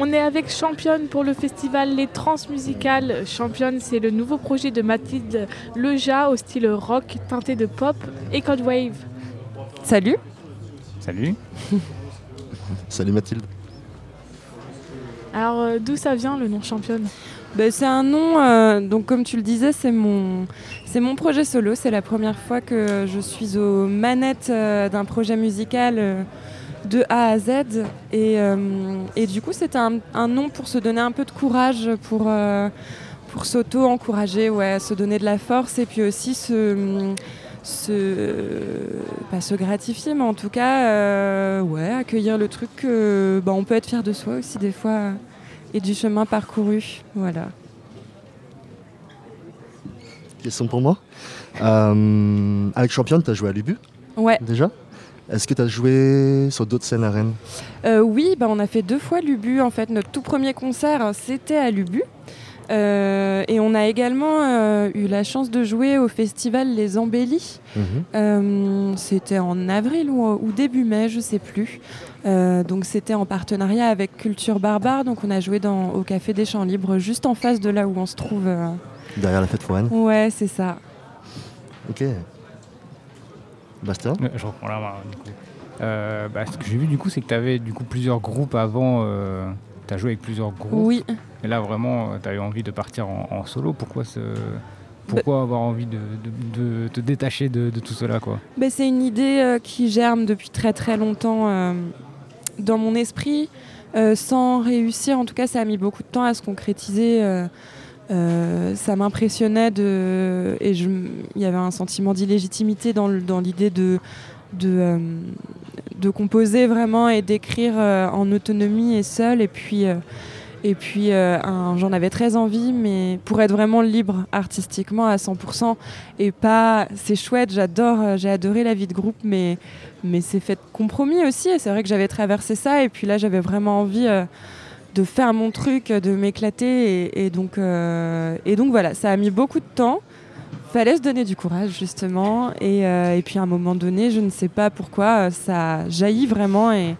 On est avec Championne pour le festival Les Transmusicales. Championne, c'est le nouveau projet de Mathilde Leja au style rock teinté de pop et code wave. Salut. Salut. Salut Mathilde. Alors, euh, d'où ça vient le nom Championne? Ben, c'est un nom, euh, donc comme tu le disais, c'est mon, c'est mon projet solo. C'est la première fois que je suis aux manettes euh, d'un projet musical euh, de A à Z. Et, euh, et du coup, c'était un, un nom pour se donner un peu de courage, pour, euh, pour s'auto-encourager, ouais, se donner de la force et puis aussi se, se, pas se gratifier, mais en tout cas, euh, ouais, accueillir le truc que bah, on peut être fier de soi aussi des fois et du chemin parcouru. Voilà. Question pour moi. Euh, avec Championne, tu as joué à l'Ubu Ouais. déjà? Est-ce que tu as joué sur d'autres scènes à Rennes Euh, oui, bah, on a fait deux fois l'Ubu. En fait, notre tout premier concert, c'était à l'Ubu. Euh, et on a également euh, eu la chance de jouer au festival Les Embellis. Mhm. Euh, c'était en avril ou, ou début mai, je sais plus. Donc c'était en partenariat avec Culture Barbare. Donc on a joué dans, au Café des Champs Libres, juste en face de là où on se trouve. Derrière la fête foraine Ouais, c'est ça. Ok. Bastien Euh, Je reprends la main, du coup. Euh, bah, ce que j'ai vu, du coup, c'est que tu avais du coup, plusieurs groupes avant. tu as joué avec plusieurs groupes. Oui. Et là, vraiment, tu as eu envie de partir en, en solo. Pourquoi, ce... Pourquoi avoir envie de, de- de te détacher de, de tout cela quoi? Ben, c'est une idée euh, qui germe depuis très très longtemps euh, dans mon esprit, euh, sans réussir. En tout cas, ça a mis beaucoup de temps à se concrétiser. Euh, ça m'impressionnait de et il y avait un sentiment d'illégitimité dans, l'idée euh, de composer vraiment et d'écrire euh, en autonomie et seul et puis j'en avais très envie mais pour être vraiment libre artistiquement à 100% et pas c'est chouette j'adore j'ai adoré la vie de groupe mais mais c'est fait de compromis aussi. Et c'est vrai que j'avais traversé ça et puis là j'avais vraiment envie de faire mon truc de m'éclater et, et donc euh, et donc voilà ça a mis beaucoup de temps. Fallait se donner du courage justement et, euh, et puis à un moment donné je ne sais pas pourquoi euh, ça jaillit vraiment et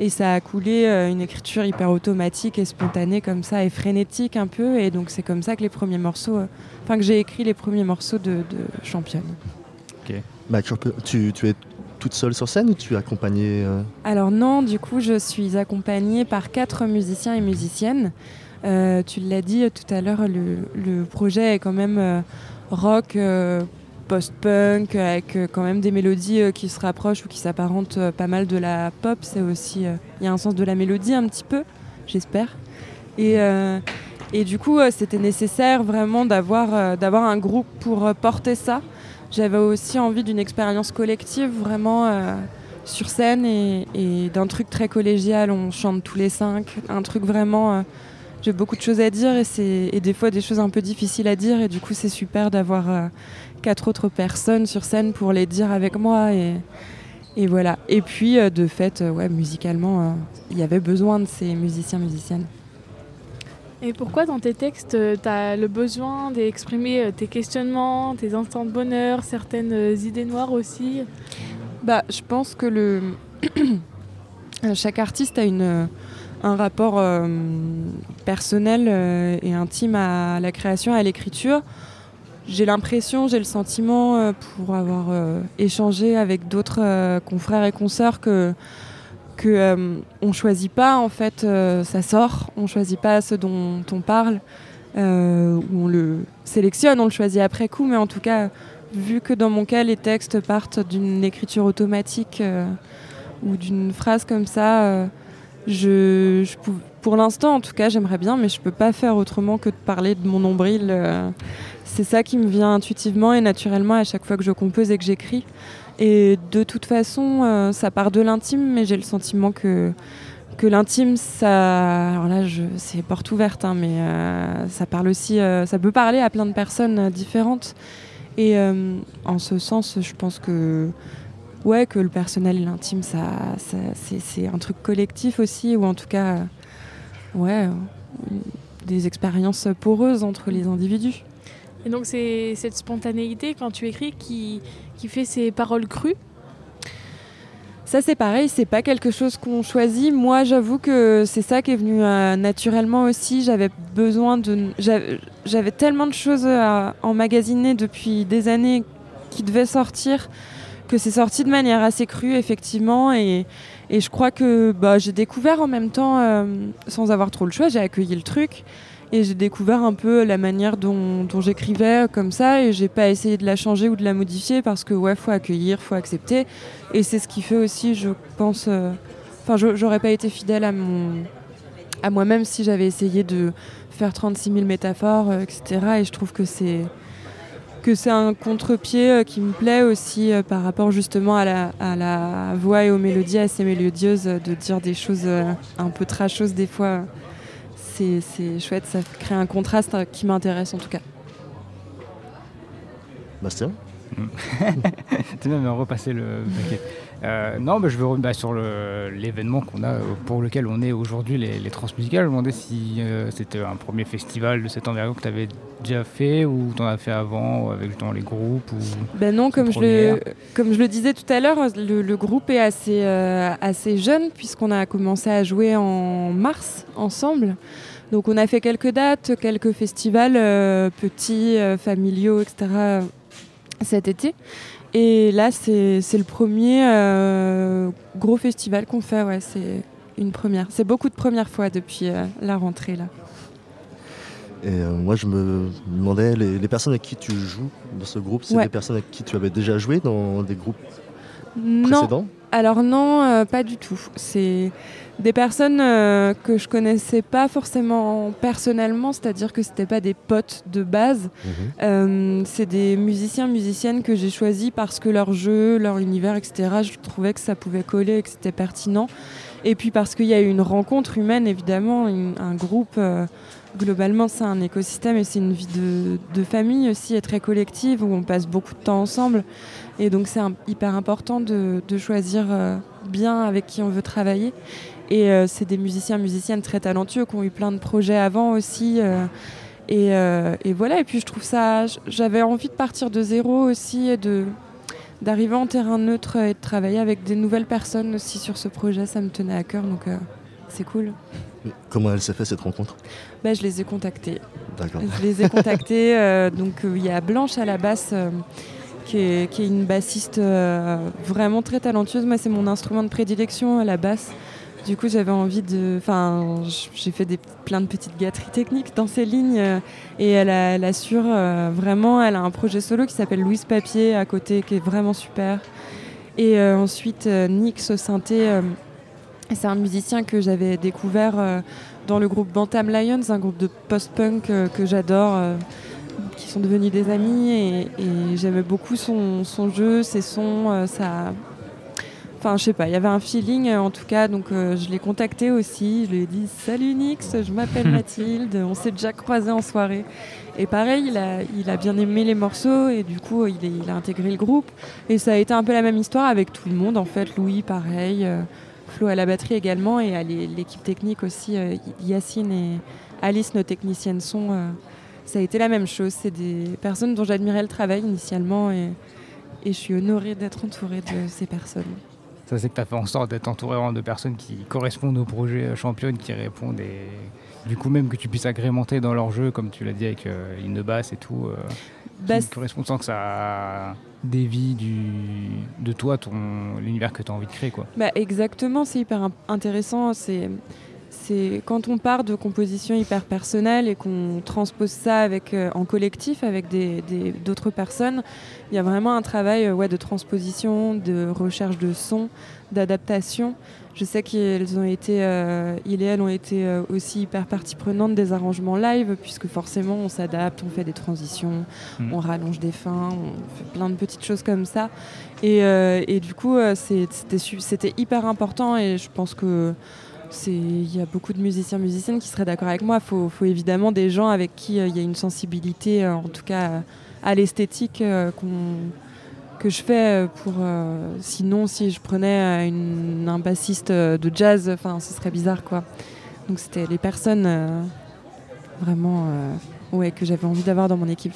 et ça a coulé euh, une écriture hyper automatique et spontanée comme ça et frénétique un peu. Et donc c'est comme ça que les premiers morceaux euh, enfin que j'ai écrit les premiers morceaux de, de championne. Bah, tu, tu- tu es seule sur scène ou tu es accompagnée euh, Alors non, du coup, je suis accompagnée par quatre musiciens et musiciennes. Euh, tu l'as dit tout à l'heure, le, projet est quand même euh, rock, post-punk, avec quand même des mélodies qui se rapprochent ou qui s'apparentent pas mal de la pop. C'est aussi, il y a un sens de la mélodie un petit peu, j'espère. Et, et du coup, c'était nécessaire vraiment d'avoir un groupe pour porter ça. J'avais aussi envie d'une expérience collective, vraiment. euh, sur scène et, d'un truc très collégial, on chante tous les cinq, un truc vraiment... euh, j'ai beaucoup de choses à dire et, c'est- des fois des choses un peu difficiles à dire et du coup c'est super d'avoir euh, quatre autres personnes sur scène pour les dire avec moi et, et voilà. Et puis de fait, ouais, musicalement, il y avait besoin de ces musiciens, musiciennes. Et pourquoi dans tes textes, tu as le besoin d'exprimer euh, tes questionnements, tes instants de bonheur, certaines euh, idées noires aussi? Bah, je pense que le chaque artiste a une un rapport euh, personnel euh, et intime à la création, à l'écriture. J'ai l'impression, j'ai le sentiment, euh, pour avoir euh, échangé avec d'autres euh, confrères et consoeurs, que que euh, on choisit pas en fait, euh, ça sort. On choisit pas ce dont on parle, euh, ou on le sélectionne, on le choisit après coup, mais en tout cas, vu que dans mon cas, les textes partent d'une écriture automatique euh, ou d'une phrase comme ça, pour l'instant, en tout cas, j'aimerais bien, mais je peux pas faire autrement que de parler de mon nombril. c'est ça qui me vient intuitivement et naturellement à chaque fois que je compose et que j'écris. Et de toute façon, euh, ça part de l'intime, mais j'ai le sentiment que que l'intime, ça, alors là, je, c'est porte ouverte, hein, mais euh, ça parle aussi, euh, ça peut parler à plein de personnes différentes. Et en ce sens, je pense que ouais, que le personnel et l'intime, ça, c'est, un truc collectif aussi, ou en tout cas, ouais, des expériences poreuses entre les individus. Et donc c'est cette spontanéité quand tu écris qui, qui fait ces paroles crues Ça c'est pareil, c'est pas quelque chose qu'on choisit. Moi j'avoue que c'est ça qui est venu euh, naturellement aussi. J'avais besoin de... J'avais tellement de choses à emmagasiner depuis des années qui devaient sortir que c'est sorti de manière assez crue effectivement et, et je crois que bah, j'ai découvert en même temps, euh, sans avoir trop le choix, j'ai accueilli le truc. Et j'ai découvert un peu la manière dont, j'écrivais comme ça. Et j'ai pas essayé de la changer ou de la modifier parce que ouais faut accueillir faut accepter. Et c'est ce qui fait aussi je pense euh, enfin j'aurais pas été fidèle à à moi-même si j'avais essayé de faire 36 000 métaphores euh, etc et je trouve que c'est que c'est un contre-pied euh, qui me plaît aussi par rapport justement à la, à la, voix et aux mélodies assez mélodieuses de dire des choses un peu trasheuses des fois c'est chouette, ça crée un contraste euh, qui m'intéresse en tout cas. Bastien Tu vas me repasser le euh, non, mais je veux revenir bah, sur l'événement qu'on a, euh, pour lequel on est aujourd'hui, les, les Transmusicales. Je me demandais si c'était un premier festival de cette envergure que tu avais déjà fait ou tu en as fait avant avec les groupes ou Ben non, comme je, le, comme je le disais tout à l'heure, le, groupe est assez, assez jeune puisqu'on a commencé à jouer en mars ensemble. Donc on a fait quelques dates, quelques festivals euh, petits, euh, familiaux, etc. cet été. Et là, c'est le premier euh, gros festival qu'on fait. Ouais, c'est une première. C'est beaucoup de premières fois depuis la rentrée là. Et moi, je me demandais, les, personnes avec qui tu joues dans ce groupe, c'est des personnes avec qui tu avais déjà joué dans des groupes précédents? Alors non, pas du tout. C'est des personnes euh, que je connaissais pas forcément personnellement, c'est-à-dire que c'était pas des potes de base. Mhm. Euh, c'est des musiciens, musiciennes que j'ai choisis parce que leur jeu, leur univers, etc. Je trouvais que ça pouvait coller et que c'était pertinent. Et puis parce qu'il y a eu une rencontre humaine, évidemment, un groupe. Euh, globalement, c'est un écosystème et c'est une vie de, famille aussi et très collective où on passe beaucoup de temps ensemble. Et donc, c'est hyper important de, choisir bien avec qui on veut travailler. Et euh, c'est des musiciens, musiciennes très talentueux qui ont eu plein de projets avant aussi. Euh, euh, et, voilà, et puis je trouve ça. J'avais envie de partir de zéro aussi et d'arriver en terrain neutre et de travailler avec des nouvelles personnes aussi sur ce projet. Ça me tenait à cœur, donc c'est cool. Comment elle s'est fait cette rencontre? Bah, Je les ai contactés. D'accord. Je les ai contactés. donc il y a Blanche à la basse. Qui est, qui est, une bassiste vraiment très talentueuse. Moi, c'est mon instrument de prédilection, la basse. Du coup, j'avais envie de. Enfin, j'ai fait des, plein de petites gâteries techniques dans ces lignes euh, et elle, assure euh, vraiment. Elle a un projet solo qui s'appelle Louise Papier à côté qui est vraiment super. Et euh, ensuite, Nix au c'est un musicien que j'avais découvert dans le groupe Bantam Lions, un groupe de post-punk que j'adore, qui sont devenus des amis. Et, et j'aimais beaucoup son, son, jeu, ses sons, sa Enfin, je sais pas, il y avait un feeling euh, en tout cas, donc euh, je l'ai contacté aussi. Je lui ai dit Salut Nix, je m'appelle Mathilde, on s'est déjà croisé en soirée. Et pareil, il a, il a bien aimé les morceaux et du coup, il, il, a intégré le groupe. Et ça a été un peu la même histoire avec tout le monde en fait. Louis, pareil, euh, Flo à la batterie également et à l'équipe technique aussi. Yacine et Alice, nos techniciennes sont. ça a été la même chose. C'est des personnes dont j'admirais le travail initialement et, et je suis honorée d'être entourée de ces personnes. Ça, c'est que tu as fait en sorte d'être entouré de personnes qui correspondent au projet euh, championne, qui répondent et du coup, même que tu puisses agrémenter dans leur jeu, comme tu l'as dit avec euh, une basse et tout, euh, bah, qui correspond sans que ça dévie du, de toi, ton l'univers que tu as envie de créer. Quoi. Bah, exactement, c'est hyper intéressant. C'est c'est quand on part de compositions hyper personnelles et qu'on transpose ça avec, euh, en collectif avec d'autres personnes, il y a vraiment un travail euh, ouais, de transposition, de recherche de son, d'adaptation. Je sais qu'ils ont été, euh, et elles ont été aussi hyper partie prenante des arrangements live, puisque forcément on s'adapte, on fait des transitions, mmh. on rallonge des fins, on fait plein de petites choses comme ça. Et, et du coup, c'était hyper important et je pense que il y a beaucoup de musiciens musiciennes qui seraient d'accord avec moi. Il faut, évidemment des gens avec qui euh, il y a une sensibilité, euh, en tout cas à l'esthétique euh, que je fais pour. sinon, si je prenais un bassiste de jazz, ce serait bizarre, quoi. Donc c'était les personnes vraiment ouais, que j'avais envie d'avoir dans mon équipe.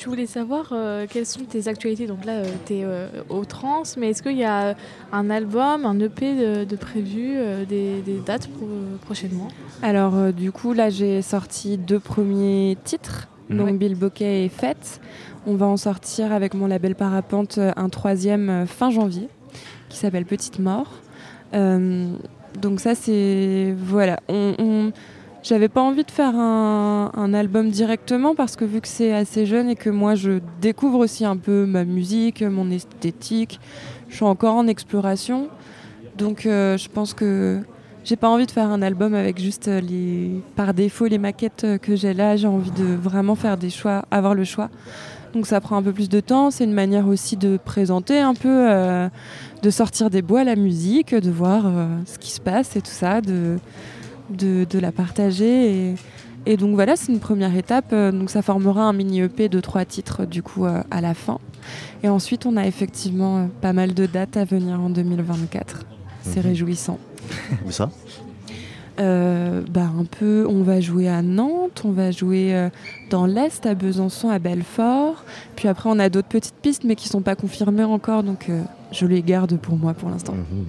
Je voulais savoir quelles sont tes actualités. Donc là, tu es au trans, mais est-ce qu'il y a un album, un EP de, prévu, des, dates prochainement? Alors, du coup, là, j'ai sorti deux premiers titres, donc Bill Bokeh et Fête. On va en sortir avec mon label Parapente un troisième fin janvier qui s'appelle Petite Mort. donc ça c'est voilà, on j'avais pas envie de faire un, album directement parce que vu que c'est assez jeune et que moi je découvre aussi un peu ma musique, mon esthétique, je suis encore en exploration. Donc euh, je pense que j'ai pas envie de faire un album avec juste les par défaut les maquettes que j'ai là. J'ai envie de vraiment faire des choix, avoir le choix. Donc ça prend un peu plus de temps. C'est une manière aussi de présenter un peu, euh, de sortir des bois la musique, de voir euh, ce qui se passe et tout ça, de, la partager. Et, donc voilà, c'est une première étape. Euh, donc ça formera un mini EP de trois titres du coup euh, à la fin. Et ensuite, on a effectivement euh, pas mal de dates à venir en 2024. C'est mhm. réjouissant. Où ça? Bah, un peu, on va jouer à Nantes, on va jouer dans l'Est, à Besançon, à Belfort. Puis après, on a d'autres petites pistes, mais qui ne sont pas confirmées encore, donc je les garde pour moi pour l'instant. Mhm.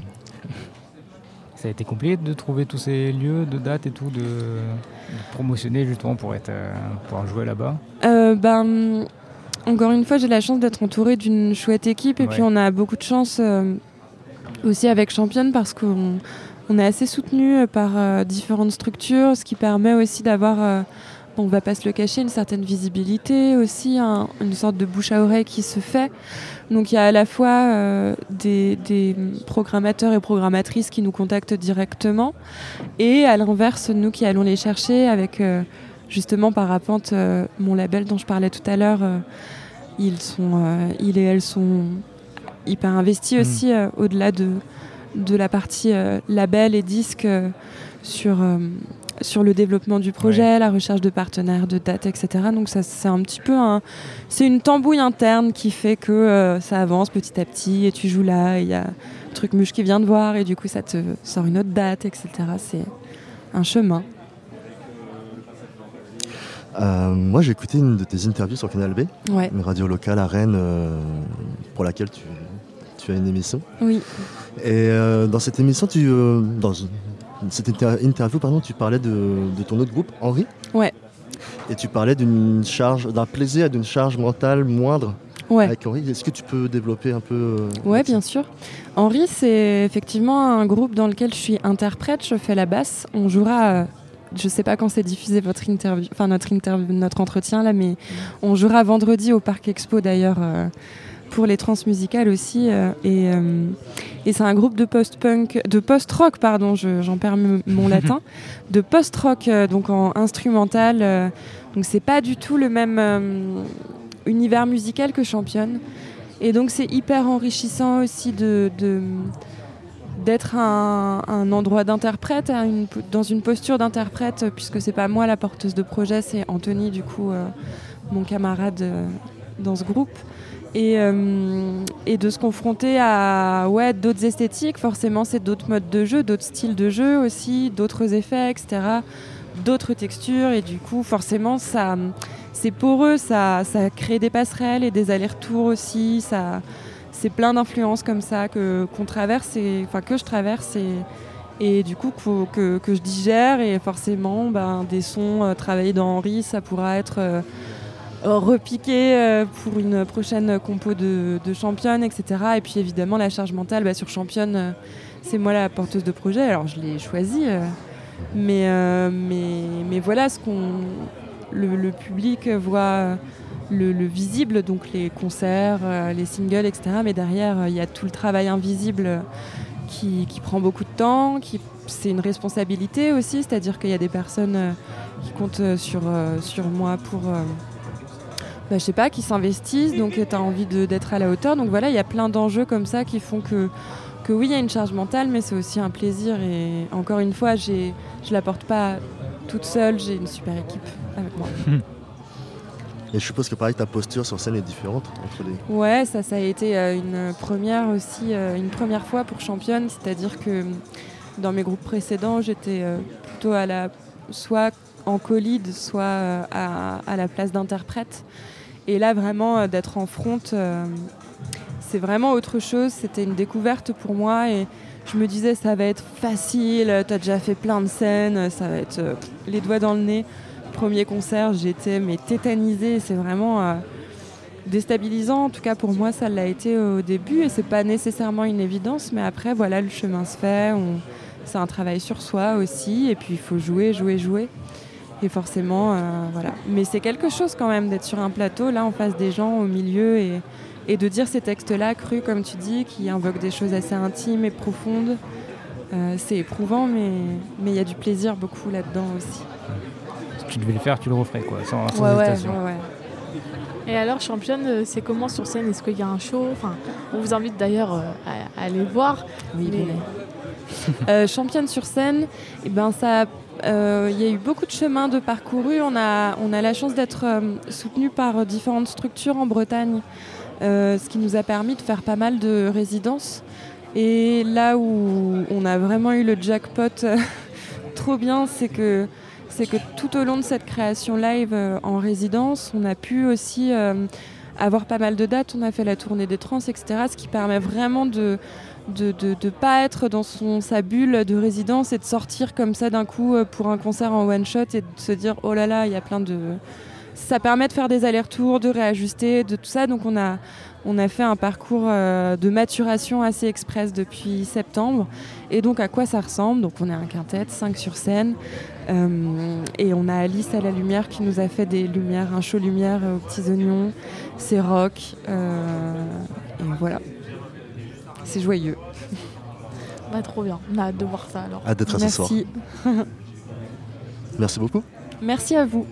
Ça a été compliqué de trouver tous ces lieux, de dates et tout, de, promotionner justement pour être, euh, pouvoir jouer là-bas. Euh, ben, Encore une fois, j'ai la chance d'être entourée d'une chouette équipe et puis on a beaucoup de chance euh, aussi avec Championne parce qu'on on est assez soutenu par différentes structures, ce qui permet aussi d'avoir on va pas se le cacher, une certaine visibilité aussi, une sorte de bouche à oreille qui se fait. Donc il y a à la fois euh, des, programmateurs et programmatrices qui nous contactent directement, et à l'inverse, nous qui allons les chercher avec euh, justement Parapente, euh, mon label dont je parlais tout à l'heure. ils, sont, ils et elles sont hyper investis mmh. aussi au-delà de, de la partie label et disque sur sur le développement du projet, la recherche de partenaires, de dates, etc. Donc ça, c'est un petit peu un, c'est une tambouille interne qui fait que euh, ça avance petit à petit et tu joues là, il y a un truc muche qui vient de voir et du coup ça te sort une autre date, etc. C'est un chemin. Euh, moi, j'ai écouté une de tes interviews sur Canal B, une radio locale à Rennes, euh, pour laquelle tu, as une émission. Oui. Et dans cette émission, tu, dans, cette interview, pardon, tu parlais de, ton autre groupe, Henri. Ouais. Et tu parlais d'une charge, d'un plaisir et d'une charge mentale moindre ouais. avec Henri. Est-ce que tu peux développer un peu euh, Ouais, bien sûr. Henri, c'est effectivement un groupe dans lequel je suis interprète, je fais la basse. On jouera. Euh, je sais pas quand c'est diffusé votre interview, enfin notre interview, notre entretien là, mais on jouera vendredi au Parc Expo d'ailleurs. Euh, pour les transmusicales aussi. Euh, euh, et, c'est un groupe de post-punk, de post-rock, pardon, j'en perds mon latin, de post-rock, euh, donc en instrumental. donc c'est pas du tout le même univers musical que Championne. Et donc c'est hyper enrichissant aussi de, d'être un, un, endroit d'interprète, dans une posture d'interprète, puisque c'est pas moi la porteuse de projet, c'est Anthony, du coup, mon camarade dans ce groupe. Euh, et, de se confronter à ouais, d'autres esthétiques, forcément c'est d'autres modes de jeu, d'autres styles de jeu aussi, d'autres effets, etc., d'autres textures, et du coup forcément ça, c'est poreux, ça, ça crée des passerelles et des allers-retours aussi, ça, c'est plein d'influences comme ça que, qu'on traverse, enfin que je traverse, et, et du coup que, que, je digère, et forcément ben, des sons euh, travaillés dans Henri, ça pourra être... Euh, repiquer euh, pour une prochaine compo de, championne, etc. Et puis évidemment la charge mentale bah, sur championne, euh, c'est moi la porteuse de projet, alors je l'ai choisi. Euh, mais, mais, mais voilà ce qu'on le, public voit le, visible, donc les concerts, les singles, etc. Mais derrière, il y a tout le travail invisible qui, qui prend beaucoup de temps, qui c'est une responsabilité aussi, c'est-à-dire qu'il y a des personnes qui comptent sur, sur moi pour bah, je sais pas, qui s'investissent, donc tu as envie d'être à la hauteur. Donc voilà, il y a plein d'enjeux comme ça qui font que, que oui, il y a une charge mentale, mais c'est aussi un plaisir. Et encore une fois, je ne la porte pas toute seule, j'ai une super équipe avec moi. Et je suppose que pareil, ta posture sur scène est différente entre les. Ouais, ça, ça a été euh, une première aussi, euh, une première fois pour championne, c'est-à-dire que dans mes groupes précédents, j'étais euh, plutôt à la soit en colide, soit à, à la place d'interprète. Et là, vraiment, d'être en front, c'est vraiment autre chose. C'était une découverte pour moi et je me disais, ça va être facile, tu as déjà fait plein de scènes, ça va être les doigts dans le nez. Premier concert, j'étais mais tétanisée. C'est vraiment déstabilisant. En tout cas, pour moi, ça l'a été au début et c'est pas nécessairement une évidence. Mais après, voilà, le chemin se fait. C'est un travail sur soi aussi. Et puis, il faut jouer, jouer, jouer. Et forcément, euh, voilà. Mais c'est quelque chose quand même d'être sur un plateau, là, en face des gens, au milieu, et, et de dire ces textes-là, crus, comme tu dis, qui invoquent des choses assez intimes et profondes. Euh, c'est éprouvant, mais il y a du plaisir beaucoup là-dedans aussi. Si tu devais le faire, tu le referais, quoi, sans, sans ouais, hésitation. Ouais, ouais, et alors, championne, euh, c'est comment sur scène? Est-ce qu'il y a un show? Enfin, On vous invite d'ailleurs euh, à, aller voir. Oui, euh, championne sur scène, et eh ben ça, il y a eu beaucoup de chemins de parcouru. On a, on a la chance d'être soutenu par différentes structures en Bretagne, ce qui nous a permis de faire pas mal de résidences. Et là où on a vraiment eu le jackpot trop bien, c'est que c'est que tout au long de cette création live euh, en résidence, on a pu aussi euh, avoir pas mal de dates. On a fait la tournée des trans, etc. Ce qui permet vraiment de de ne pas être dans son, sa bulle de résidence et de sortir comme ça d'un coup euh, pour un concert en one shot et de se dire oh là là, il y a plein de. Ça permet de faire des allers-retours, de réajuster, de tout ça. Donc on a, a fait un parcours de maturation assez express depuis septembre. Et donc à quoi ça ressemble? Donc on est un quintet, 5 sur scène. Euh, et on a Alice à la lumière qui nous a fait des lumières, un show lumière aux petits oignons. C'est rock. Euh, et voilà. C'est joyeux. Bah, trop bien. On a hâte de voir ça alors. Hâte d'être à ce soir. Merci. Merci beaucoup. Merci à vous.